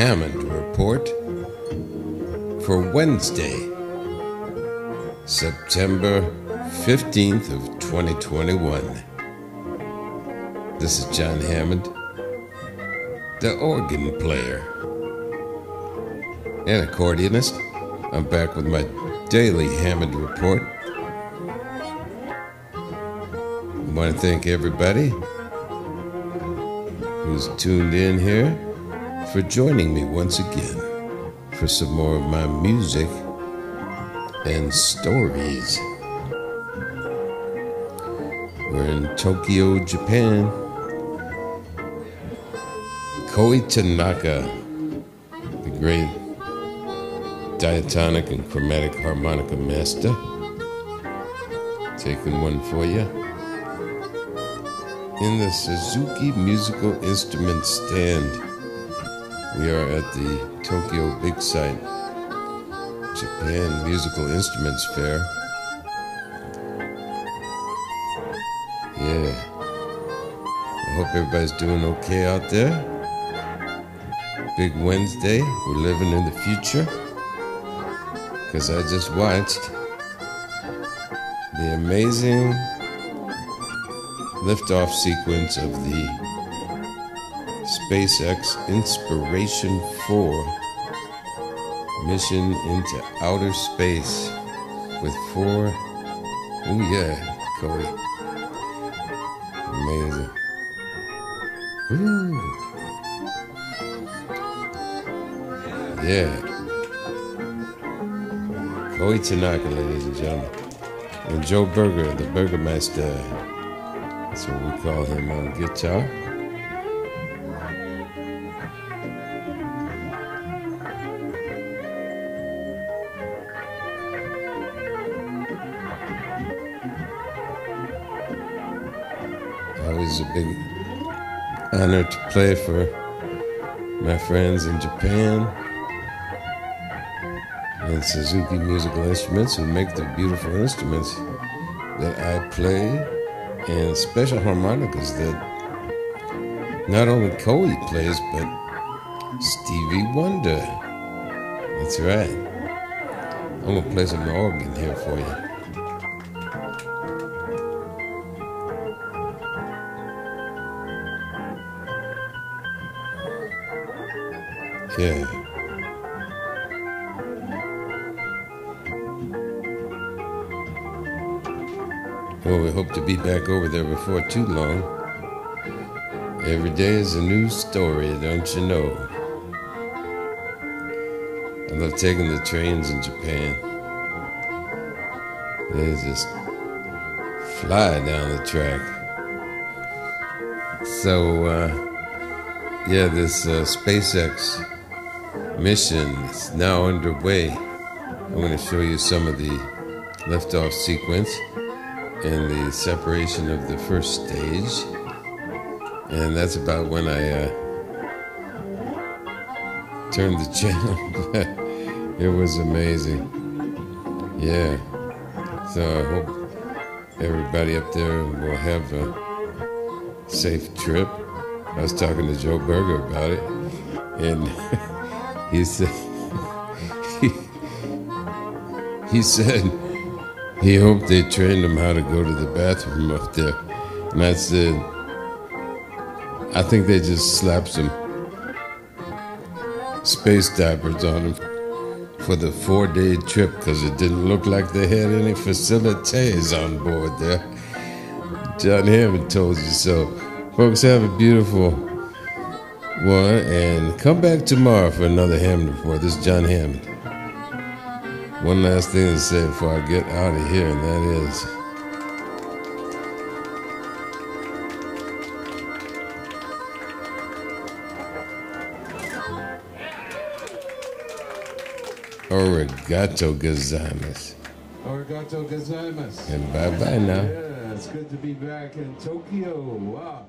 Hammond Report for Wednesday, September 15th of 2021. This is Jon Hammond, the organ player and accordionist. I'm back with my daily Hammond Report. I want to thank everybody who's tuned in here for joining me once again for some more of my music and stories. We're in Tokyo, Japan. Koi Tanaka, the great diatonic and chromatic harmonica master, taking one for you in the Suzuki Musical Instrument Stand. We are at the Tokyo Big Sight Japan Musical Instruments Fair. Yeah. I hope everybody's doing okay out there. Big Wednesday. We're living in the future. Because I just watched the amazing liftoff sequence of the SpaceX Inspiration 4 mission into outer space with four. Oh, yeah, Cody. Amazing. Ooh. Yeah. Koi Tanaka, ladies and gentlemen. And Joe Berger, the Burgermeister. That's what we call him on guitar. Always a big honor to play for my friends in Japan and Suzuki Musical Instruments who make the beautiful instruments that I play and special harmonicas that not only Koi plays, but Stevie Wonder. That's right. I'm gonna play some organ here for you. Yeah. Well, we hope to be back over there before too long. Every day is a new story, don't you know? I love taking the trains in Japan. They just fly down the track. So, uh, yeah, this uh, SpaceX mission is now underway. I'm going to show you some of the liftoff sequence and the separation of the first stage. And that's about when I uh, turned the channel. it was amazing. Yeah. So I hope everybody up there will have a safe trip. I was talking to Joe Berger about it, and he said, he, he said, he hoped they trained him how to go to the bathroom up there. And I said, I think they just slapped some space diapers on him for the four day trip because it didn't look like they had any facilities on board there. Jon Hammond told you so. Folks, have a beautiful one and come back tomorrow for another Hammond Report. This is Jon Hammond. One last thing to say before I get out of here, and that is Arigato gozaimasu. Arigato gozaimasu. And bye bye now. Yeah, it's good to be back in Tokyo. Wow.